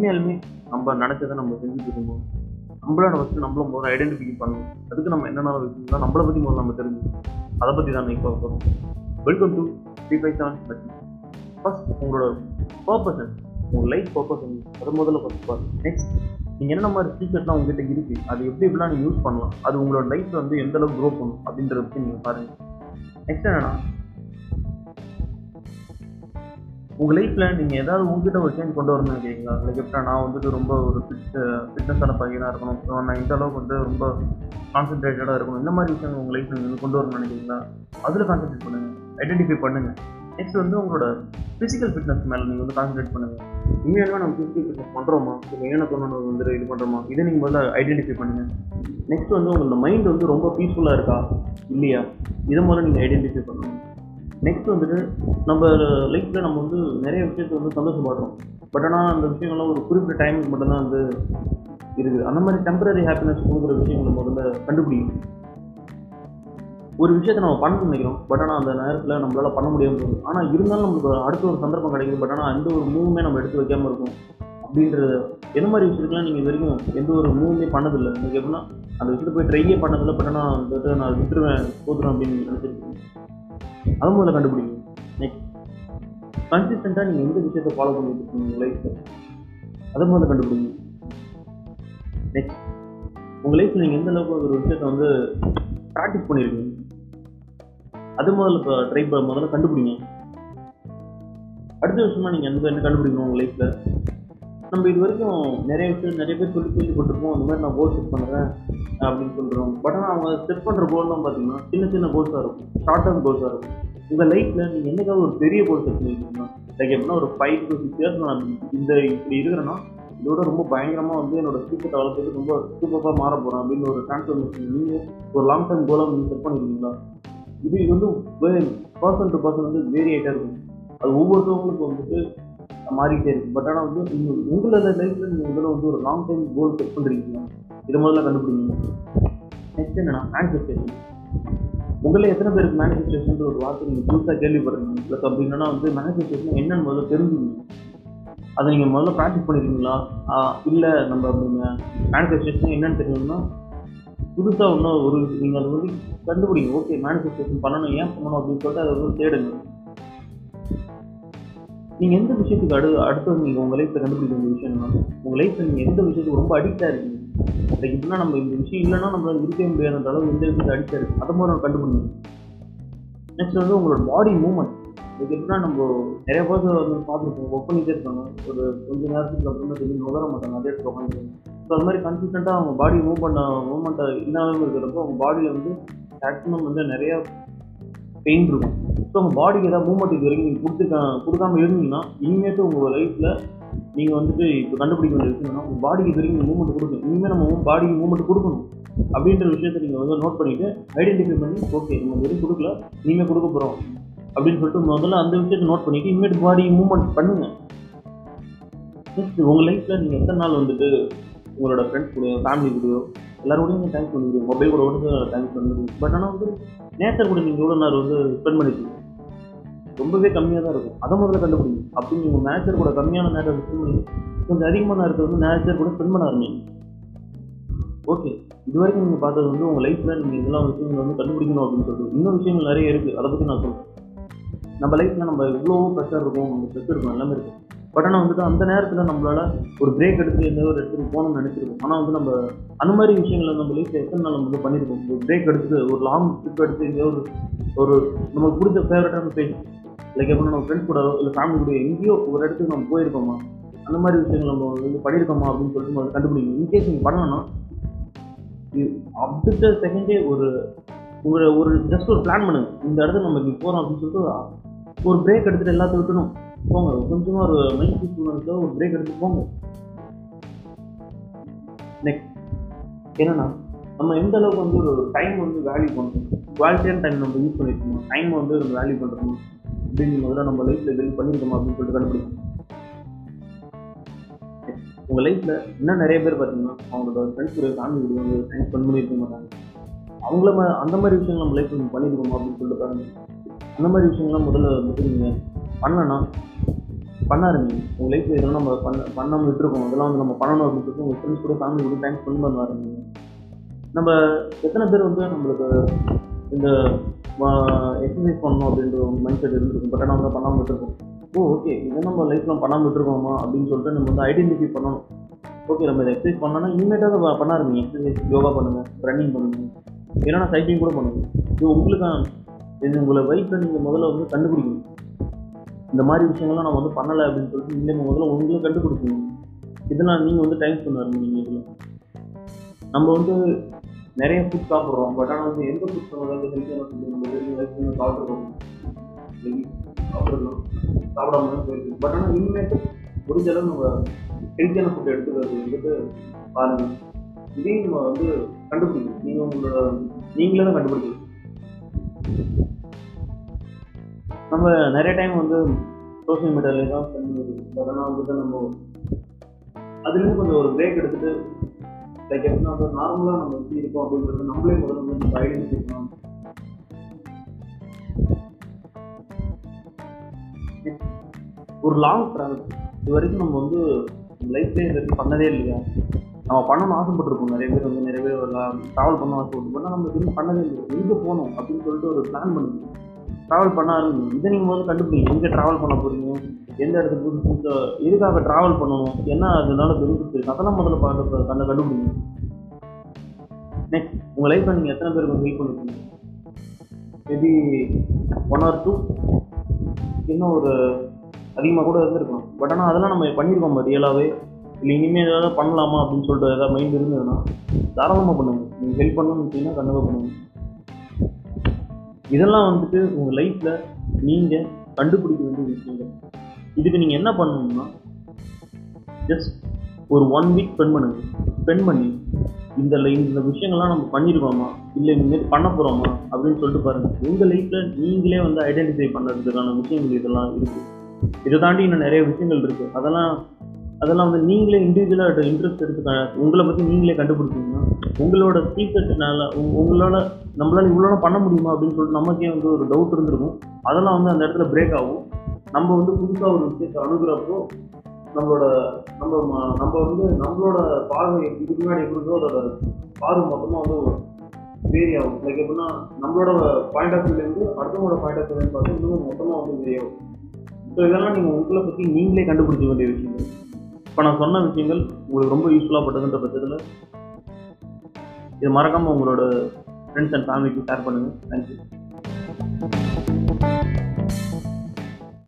உண்மையாலுமே நம்ம நினச்சதை நம்ம செஞ்சுட்டு இருக்கோம். நம்மளோட ஃபஸ்ட்டு நம்மள முதல்ல ஐடென்டிஃபை பண்ணணும். அதுக்கு நம்ம என்னென்ன விஷயம் நம்மளை பற்றி முதல்ல நம்ம தெரிஞ்சுக்கணும். அதை பற்றி தான் இப்போ போகிறோம் welcome to three five seven பற்றி ஃபர்ஸ்ட் உங்களோட பர்பஸ் உங்கள் லைஃப் பர்பஸ் அதை முதல்ல ஃபஸ்ட் பாருங்க. நெக்ஸ்ட் நீங்கள் என்ன மாதிரி ஃபீச்சர்ஸ்லாம் உங்ககிட்ட இருக்குது அது எப்படி எப்படிலாம் நீங்கள் யூஸ் பண்ணலாம்? அது உங்களோட லைஃப்பில் வந்து எந்த அளவுக்கு க்ரோ பண்ணும் அப்படின்றத பற்றி நீங்கள் பாருங்கள் நெக்ஸ்ட் என்னென்னா உங்கள் லைஃப்பில் நீங்கள் ஏதாவது உங்ககிட்ட ஒரு சேஞ்ச் கொண்டு வரணும்னு நினைக்கிறீங்களா? லைக் எப்படின்னா நான் வந்துட்டு ரொம்ப ஒரு ஃபிட் ஃபிட்னஸான பையனாக இருக்கணும். ஸோ நான் இந்த அளவுக்கு வந்து ரொம்ப கான்சென்ட்ரேட்டடாக இருக்கணும். இந்த மாதிரி விஷயங்கள் உங்கள் லைஃப்பில் நீங்கள் கொண்டு வரணும்னு நினைக்கிறீங்களா? அதில் கான்சென்ட்ரேட் பண்ணுங்கள் ஐடென்டிஃபை பண்ணுங்கள் நெக்ஸ்ட் வந்து உங்களோட ஃபிசிக்கல் ஃபிட்னஸ் மேலே நீங்கள் வந்து கான்சென்ட்ரேட் பண்ணுங்கள் உண்மையாலுமே நம்ம ஃபிசிக்கல் ஃபிட்னஸ் பண்ணுறோமா இல்லை என்ன கொண்டு வந்து இது பண்ணுறோமா இதை நீங்கள் முதல்ல ஐடென்டிஃபை பண்ணுங்கள் நெக்ஸ்ட் வந்து உங்களோட மைண்ட் வந்து ரொம்ப பீஸ்ஃபுல்லாக இருக்கா? இல்லையா? இதை முதல்ல நீங்கள் ஐடென்டிஃபை பண்ணணும் நெக்ஸ்ட் வந்துட்டு நம்ம லைஃப்பில் நம்ம வந்து நிறைய விஷயத்தை வந்து சந்தோஷப்படுறோம். பட் ஆனால் அந்த விஷயங்கள்லாம் ஒரு குறிப்பிட்ட டைமுக்கு மட்டும்தான் வந்து இருக்குது. அந்த மாதிரி டெம்பரரி ஹாப்பினஸ் கொடுக்குற விஷயங்களை முதல்ல கண்டுபிடிக்கும் ஒரு விஷயத்தை நம்ம பண்ண நினைக்கிறோம். பட் ஆனால் அந்த நேரத்தில் நம்மளால் பண்ண முடியாமல் போகுது. ஆனால் இருந்தாலும் நமக்கு அடுத்த ஒரு சந்தர்ப்பம் கிடைக்குது. பட் ஆனால் எந்த ஒரு மூவுமே நம்ம எடுத்து வைக்காமல் இருக்கும். அப்படின்றது எந்த மாதிரி விஷயத்துக்குலாம் நீங்கள் இது வரைக்கும் எந்த ஒரு மூவுமே பண்ணதில்லை. நீங்கள் எப்படின்னா அந்த விஷயத்தை போய் ட்ரையே பண்ணதில்லை. பட் ஆனால் வந்துட்டு நான் விட்டுருவேன் போதுறேன் அப்படின்னு நினச்சிருக்கேன் அது முதல்ல கண்டுபிடிங்க நெக்ஸ்ட் கன்சிஸ்டண்ட்டாக நீங்கள் எந்த விஷயத்தை ஃபாலோ பண்ணிட்டு இருக்கீங்க உங்கள் லைஃப்பில் அதை முதல்ல கண்டுபிடிங்க. நெக்ஸ்ட் உங்கள் லைஃப்பில் நீங்கள் எந்த அளவுக்கு ஒரு விஷயத்தை வந்து ப்ராக்டிஸ் பண்ணியிருக்கீங்க அது முதல்ல இப்போ ட்ரை பண்ண முதல்ல கண்டுபிடிங்க. அடுத்த விஷயமா நீங்கள் எந்த என்ன கண்டுபிடிக்கணும் உங்கள் லைஃப்பில் நம்ம இது வரைக்கும் நிறைய விஷயம் நிறைய பேர் சொல்லி கேள்விப்பட்டிருப்போம். அந்த மாதிரி நான் கோல் செட் பண்ணுறேன் அப்படின்னு சொல்கிறோம் பட் ஆனால் அவங்க செட் பண்ணுற கோல்லாம் பார்த்தீங்கன்னா சின்ன சின்ன கோல்ஸாக இருக்கும். ஷார்ட் டேர்ம் கோல்ஸாக இருக்கும். உங்கள் லைஃப்பில் நீங்கள் என்னைக்காவது ஒரு பெரிய கோல் செட் பண்ணியிருக்கீங்கன்னா லைக் எப்படின்னா ஒரு ஃபைவ் டு சிக்ஸ் இயர்ஸ் நான் இந்த இப்படி இருக்கிறேன்னா இதோட ரொம்ப பயங்கரமாக வந்து என்னோட ஃபியூச்சர் வளர்த்துட்டு ரொம்ப சூப்பராக மாற போகிறேன் அப்படின்னு ஒரு டிரான்ஸ்ஃபர்மேஷன் நீங்கள் ஒரு லாங் டேர்ம் கோலாக நீங்கள் செட் பண்ணியிருக்கீங்களா இது வந்து பர்சன் டு பர்சன் வந்து வேரி ஆகிட்டே இருக்கும். அது ஒவ்வொருத்தவங்களுக்கும் வந்துட்டு மாறிக்கிட்டே இருக்கு. பட் ஆனால் வந்து நீங்கள் உங்களோட லைஃப்பில் நீங்கள் முதல்ல வந்து ஒரு லாங் டைம் கோல் செட் பண்ணுறீங்க இதை முதல்ல கண்டுபிடிங்க. நெக்ஸ்ட் என்னன்னா மேனிஃபெஸ்டேஷன் உங்களில் எத்தனை பேருக்கு மேனிஃபெஸ்டேஷன் ஒரு வார்த்தை நீங்கள் புதுசாக கேள்விப்படுறீங்க ப்ளஸ் அப்படின்னா வந்து மேனிஃபெஸ்டேஷன் என்னன்னு முதல்ல தெரிஞ்சுக்கணும். அதை நீங்கள் முதல்ல ப்ராக்டிஸ் பண்ணிருக்கீங்களா? இல்லை நம்ம அப்படிங்க மேனிஃபெஸ்டேஷன் என்னன்னு தெரியணும்னா புதுசாக ஒன்றும் ஒரு நீங்கள் அதை வந்து கண்டுபிடிங்க. ஓகே மேனிஃபெஸ்டேஷன் பண்ணணும். ஏன் பண்ணணும் அப்படின்னு சொல்லிட்டு அதை வந்து தேடுங்க. நீங்கள் எந்த விஷயத்துக்கு அடு அடுத்தது நீங்கள் உங்கள் லைஃப்பில் கண்டுபிடிக்க வேண்டிய விஷயம்னா உங்கள் லைஃப்பில் நீங்கள் எந்த விஷயத்துக்கு ரொம்ப அடிக்டாக இருக்கீங்க? லைக் இப்படின்னா நம்ம இந்த விஷயம் இல்லைன்னா நம்மளால் இருக்கவே முடியாத அளவு எந்த விஷயத்தை அடிக்டாக இருக்குது அதை மாதிரி நம்ம கண்டுபிடிக்கணும். நெக்ஸ்ட் வந்து உங்களோட பாடி மூவ்மெண்ட் இதுக்கு எப்படின்னா நம்ம நிறைய பேர் வந்து பார்த்துருப்போம். ஒர்க் பண்ணிகிட்டே இருக்காங்க ஒரு கொஞ்ச நேரத்துக்கு அப்புறமா திரும்பி நுகர மாட்டாங்க. அதே இடத்துல உட்காந்துருக்காங்க ஸோ அது மாதிரி கன்சிஸ்டண்ட்டாக அவங்க பாடி மூவ் பண்ண மூவ்மெண்ட்டை இல்லாமல் இருக்கிறப்போ அவங்க பாடியில் வந்து மேக்ஸிமம் வந்து நிறையா பெயின் இருக்கும். ஸோ உங்கள் பாடிக்கு ஏதாவது மூவ்மெண்ட் இது வரைக்கும் நீங்கள் கொடுத்துருக்க கொடுக்காம இருந்தீங்கன்னா இனிமேட்டு உங்கள் லைஃப்பில் நீங்கள் வந்துட்டு இப்போ கண்டுபிடிக்க வேண்டிய விஷயம் உங்கள் பாடிக்கு இது வரைக்கும் மூவ்மெண்ட் கொடுக்கணும் இனிமேல் நம்ம பாடிக்கு மூவ்மெண்ட் கொடுக்கணும். அப்படின்ற விஷயத்தை நீங்கள் வந்து நோட் பண்ணிவிட்டு ஐடென்டிஃபை பண்ணி ஓகே நம்ம இது வரைக்கும் கொடுக்கல இனிமேல் கொடுக்க போகிறோம் அப்படின்னு சொல்லிட்டு முதல்ல அந்த விஷயத்தை நோட் பண்ணிவிட்டு இனிமேட்டு பாடி மூவ்மெண்ட் பண்ணுங்கள் நெக்ஸ்ட் உங்கள் லைஃப்பில் நீங்கள் எத்தனை நாள் வந்துட்டு உங்களோட ஃப்ரெண்ட்ஸ் கூட ஃபேமிலி கூடயோ எல்லாரோடையும் நீங்கள் டைம் பண்ணுவீங்க மொபைல் கூட வந்து டைம் பண்ணுவீங்க பட் ஆனால் வந்து நேச்சர் கூட நீங்கள் எவ்வளோ நேரம் வந்து ஸ்பெண்ட் பண்ணிருக்கீங்க ரொம்பவே கம்மியாக தான் இருக்கும். அதை முதல்ல கண்டுபிடிங்க. அப்படி நீங்கள் நேச்சர் கூட கம்மியான நேரம் ஸ்பெண்ட் பண்ணி கொஞ்சம் அதிகமான நேரத்தை வந்து நேச்சர் கூட ஸ்பெண்ட் பண்ண ஆரம்பிங்க. ஓகே இது வரைக்கும் நீங்கள் பார்த்தது வந்து உங்கள் லைஃப்பில் நீங்கள் இதெல்லாம் விஷயங்கள் வந்து கண்டுபிடிக்கணும் அப்படின்னு சொல்லிட்டு. இன்னும் விஷயங்கள் நிறைய இருக்குது அதை பற்றி நான் சொல்கிறேன் நம்ம லைஃப்பில் நம்ம இவ்வளோ ப்ரெஷர் இருக்கும் நம்ம ப்ரெஷர் இருக்கும் எல்லாமே இருக்கும் பட் ஆனால் வந்துட்டு அந்த நேரத்தில் நம்மளால் ஒரு பிரேக் எடுத்து எந்த ஒரு இடத்துக்கு போகணும்னு நினச்சிருக்கோம். ஆனால் வந்து நம்ம அந்த மாதிரி விஷயங்களை நம்ம லைஃப்பில் எத்தனை நாள் நம்ம வந்து பண்ணியிருக்கோம் ஒரு பிரேக் எடுத்து ஒரு லாங் ட்ரிப் எடுத்து எங்கேயோ ஒரு ஒரு நமக்கு பிடிச்ச ஃபேவரட்டான பிளேஸ் லைக் எப்போ நம்ம ஃப்ரெண்ட்ஸ் கூட இல்லை ஃபேமிலி கூட எங்கேயோ ஒரு இடத்துக்கு நம்ம போயிருக்கோமா? அந்த மாதிரி விஷயங்கள் நம்ம வந்து பண்ணியிருக்கோமா அப்படின்னு சொல்லிட்டு நம்ம கண்டுபிடிக்கணும். இன்கேஸ் நீங்கள் பண்ணணும்னா அடுத்த செகண்டே ஒரு ஒரு ஒரு ஜஸ்ட் ஒரு பிளான் பண்ணுங்க. இந்த இடத்துக்கு நம்ம இப்படி போகிறோம் அப்படின்னு சொல்லிட்டு ஒரு பிரேக் எடுத்துகிட்டு எல்லாத்தையும் விட்டணும் போங்க. கொஞ்சமாக ஒரு மைண்ட் பீஸ்ஃபுல்னஸ்க்காக ஒரு பிரேக் எடுத்து போங்க. நெக்ஸ்ட் என்னன்னா நம்ம எந்த அளவுக்கு வந்து ஒரு டைம் வந்து வேல்யூ பண்ணுறோம் குவாலிட்டியான டைம் நம்ம யூஸ் பண்ணியிருக்கோம் டைம் வந்து நம்ம வேல்யூ பண்ணுறோம் அப்படின்னு முதல்ல நம்ம லைஃப்பில் வெளியே பண்ணியிருக்கோமா அப்படின்னு சொல்லிட்டு கண்டுபிடிக்கணும் உங்கள் லைஃப்பில் இன்னும் நிறைய பேர் பார்த்தீங்கன்னா அவங்களோட ஃப்ரெண்ட்ஸ் கூட ஃபேமிலி கூட வந்து டைம் ஸ்பெண்ட் பண்ணியிருக்க மாட்டாங்க. அவங்கள அந்த மாதிரி விஷயங்கள் நம்ம லைஃப்பில் நம்ம பண்ணியிருக்கோமா அப்படின்னு சொல்லிட்டு பாருங்க. அந்த மாதிரி விஷயங்கள்லாம் முதல்ல வந்துட்டு நீங்கள் பண்ணணும். பண்ண ஆரம்பிங்க உங்கள் லைஃப்பில் இதெல்லாம் நம்ம பண்ண பண்ணாமல் விட்டுருக்கோம். இதெல்லாம் வந்து நம்ம பண்ணணும் அப்படின்னு சொல்லிட்டு உங்கள் ஃப்ரெண்ட்ஸ் கூட ஃபேமிலி கூட டைம் ஸ்பெண்ட் பண்ண ஆரம்பிங்க நம்ம எத்தனை பேர் வந்து நம்மளுக்கு இந்த எக்ஸசைஸ் பண்ணணும் அப்படின்ற ஒரு மைண்ட் செட் இருந்திருக்கும். பட் ஆனால் வந்து பண்ணாமல் விட்டுருக்கோம். ஓ ஓகே இதை நம்ம லைஃப்பில் பண்ணாமல் விட்டுருக்கோமா அப்படின்னு சொல்லிட்டு நம்ம வந்து ஐடென்டிஃபை பண்ணணும். ஓகே நம்ம இதை எக்ஸசைஸ் பண்ணோன்னா இனிமேட்டாக பண்ண ஆரம்பிங்க எக்ஸசைஸ் யோகா பண்ணுங்கள் ரன்னிங் பண்ணுங்கள் இல்லைன்னா சைக்கிளிங் கூட பண்ணுங்கள் இது உங்களுக்கான இது உங்களை வயிற்றை நீங்கள் முதல்ல வந்து கண்டுபிடிக்கணும். இந்த மாதிரி விஷயங்கள்லாம் நம்ம வந்து பண்ணலை அப்படின்னு சொல்லிட்டு நீங்கள் முதல்ல உங்களும் கண்டுபிடிக்கணும். இதெல்லாம் நீங்கள் வந்து டைம் ஸ்பெண்ட் நீங்கள் இதில் நம்ம வந்து நிறைய ஃபுட் சாப்பிட்றோம். பட் ஆனால் வந்து எந்த ஃபுட் வந்து ஹெல்த்தியான ஃபுட் நம்ம சாப்பிடலாம் சாப்பிடாம தான் போயிருக்கு பட் ஆனால் இனிமேட்டு முடிஞ்ச அளவு நம்ம ஹெல்த்தியான ஃபுட் எடுத்துக்கிறது வந்துட்டு பாருங்க. இதையும் நம்ம வந்து கண்டுபிடிக்கணும். நீங்கள் உங்களோட நீங்களே தான் கண்டுபிடிக்கணும். நம்ம நிறைய டைம் வந்து சோசியல் மீடியாவில் தான் ஸ்பெண்ட் பண்ணுறது வந்துட்டு நம்ம அதுலேருந்து கொஞ்சம் ஒரு பிரேக் எடுத்துட்டு லைக் எப்படின்னா வந்து நார்மலாக நம்ம எப்படி இருக்கோம் அப்படின்றது நம்மளே முதல்ல வந்து நம்ம ஐடென்டிஃபை பண்ணணும். ஒரு லாங் ட்ராவல் இது வரைக்கும் நம்ம வந்து லைஃப்லேயே இது வரைக்கும் பண்ணதே இல்லையா? நம்ம பண்ணணும்னு ஆசைப்பட்டிருக்கோம் நிறைய பேர் வந்து நிறைய பேர் ட்ராவல் பண்ண ஆசைப்பட்டு ஆனால் நம்ம எதுவும் பண்ணதே இல்லை எங்கே போகணும் அப்படின்னு சொல்லிட்டு ஒரு பிளான் பண்ணுங்க ட்ராவல் பண்ண ஆரம்பிங்க இதை நீங்கள் முதல்ல கண்டுபிடிங்க. எங்கே ட்ராவல் பண்ண போகிறீங்க எந்த இடத்துக்கு புதுசு எதுக்காக ட்ராவல் பண்ணணும்? என்ன அதனால பெனிஃபிட் இருக்குது அதெல்லாம் முதல்ல பார்த்து கண்ட கண்டுபிடிங்க. நெக்ஸ்ட் உங்கள் லைஃப்பில் நீங்கள் எத்தனை பேருக்கு ஹெல்ப் பண்ணிருக்கீங்க? மேபி ஒன் ஆர் டூ இன்னும் ஒரு அதிகமாக கூட இருந்திருக்கலாம். பட் ஆனால் அதெல்லாம் நம்ம பண்ணியிருக்கோம் ரியலாகவே இல்லை இனிமேல் ஏதாவது பண்ணலாமா அப்படின்னு சொல்லிட்டு ஏதாவது மைண்ட் இருந்ததுன்னா தாராளமாக பண்ணுங்க. நீங்கள் ஹெல்ப் பண்ணணும்னு வச்சிங்கன்னா கண்டிப்பாக பண்ணுங்க. இதெல்லாம் வந்துட்டு உங்கள் லைஃப்பில் நீங்கள் கண்டுபிடிக்க வேண்டிய விஷயங்கள். இதுக்கு நீங்கள் என்ன பண்ணணும்னா ஜஸ்ட் ஒரு ஒன் வீக் ஸ்பெண்ட் பண்ணுங்க. ஸ்பெண்ட் பண்ணி இந்த இந்த விஷயங்கள்லாம் நம்ம பண்ணியிருக்கோமா இல்லை இனிமேல் பண்ண போகிறோமா அப்படின்னு சொல்லிட்டு பாருங்கள் உங்கள் லைஃப்பில் நீங்களே வந்து ஐடென்டிஃபை பண்ணுறதுக்கான விஷயங்கள் இதெல்லாம் இருக்குது இதை தாண்டி இன்னும் நிறைய விஷயங்கள் இருக்குது அதெல்லாம் அதெல்லாம் வந்து நீங்களே இண்டிவிஜுவலாக இன்ட்ரெஸ்ட் எடுத்து உங்களை பற்றி நீங்களே கண்டுபிடிச்சிங்கன்னா உங்களோட சீக்ரெட்னால உங்களோட நம்மளால் இவ்வளோ பண்ண முடியுமா அப்படின்னு சொல்லிட்டு நமக்கே வந்து ஒரு டவுட் இருந்திருக்கும். அதெல்லாம் வந்து அந்த இடத்துல பிரேக் ஆகும். நம்ம வந்து புதுசாக ஒரு விஷயத்தை அணுகிறப்போ நம்மளோட நம்ம ம- நம்ம வந்து நம்மளோட பார்வை இதுக்கு முன்னாடி எப்படி இருந்தோ அதோட பார்வை மொத்தமாக வந்து வேரி ஆகும். லைக் எப்படின்னா நம்மளோட பாயிண்ட் ஆஃப் வியூலேருந்து அடுத்தவங்களோட பாயிண்ட் ஆஃப் வியூலேருந்து பார்த்தா இன்னும் மொத்தமாக வந்து வேரி ஆகும். ஸோ இதெல்லாம் நீங்கள் உங்களை பற்றி நீங்களே கண்டுபிடிச்ச வேண்டிய விஷயங்கள். இப்போ நான் சொன்ன விஷயங்கள் உங்களுக்கு ரொம்ப யூஸ்ஃபுல்லாக பட்டதுன்ற பட்சத்தில் இது மறக்காமல் உங்களோட ஃப்ரெண்ட்ஸ் அண்ட் ஃபேமிலிக்கு ஷேர் பண்ணுங்கள் தேங்க்யூ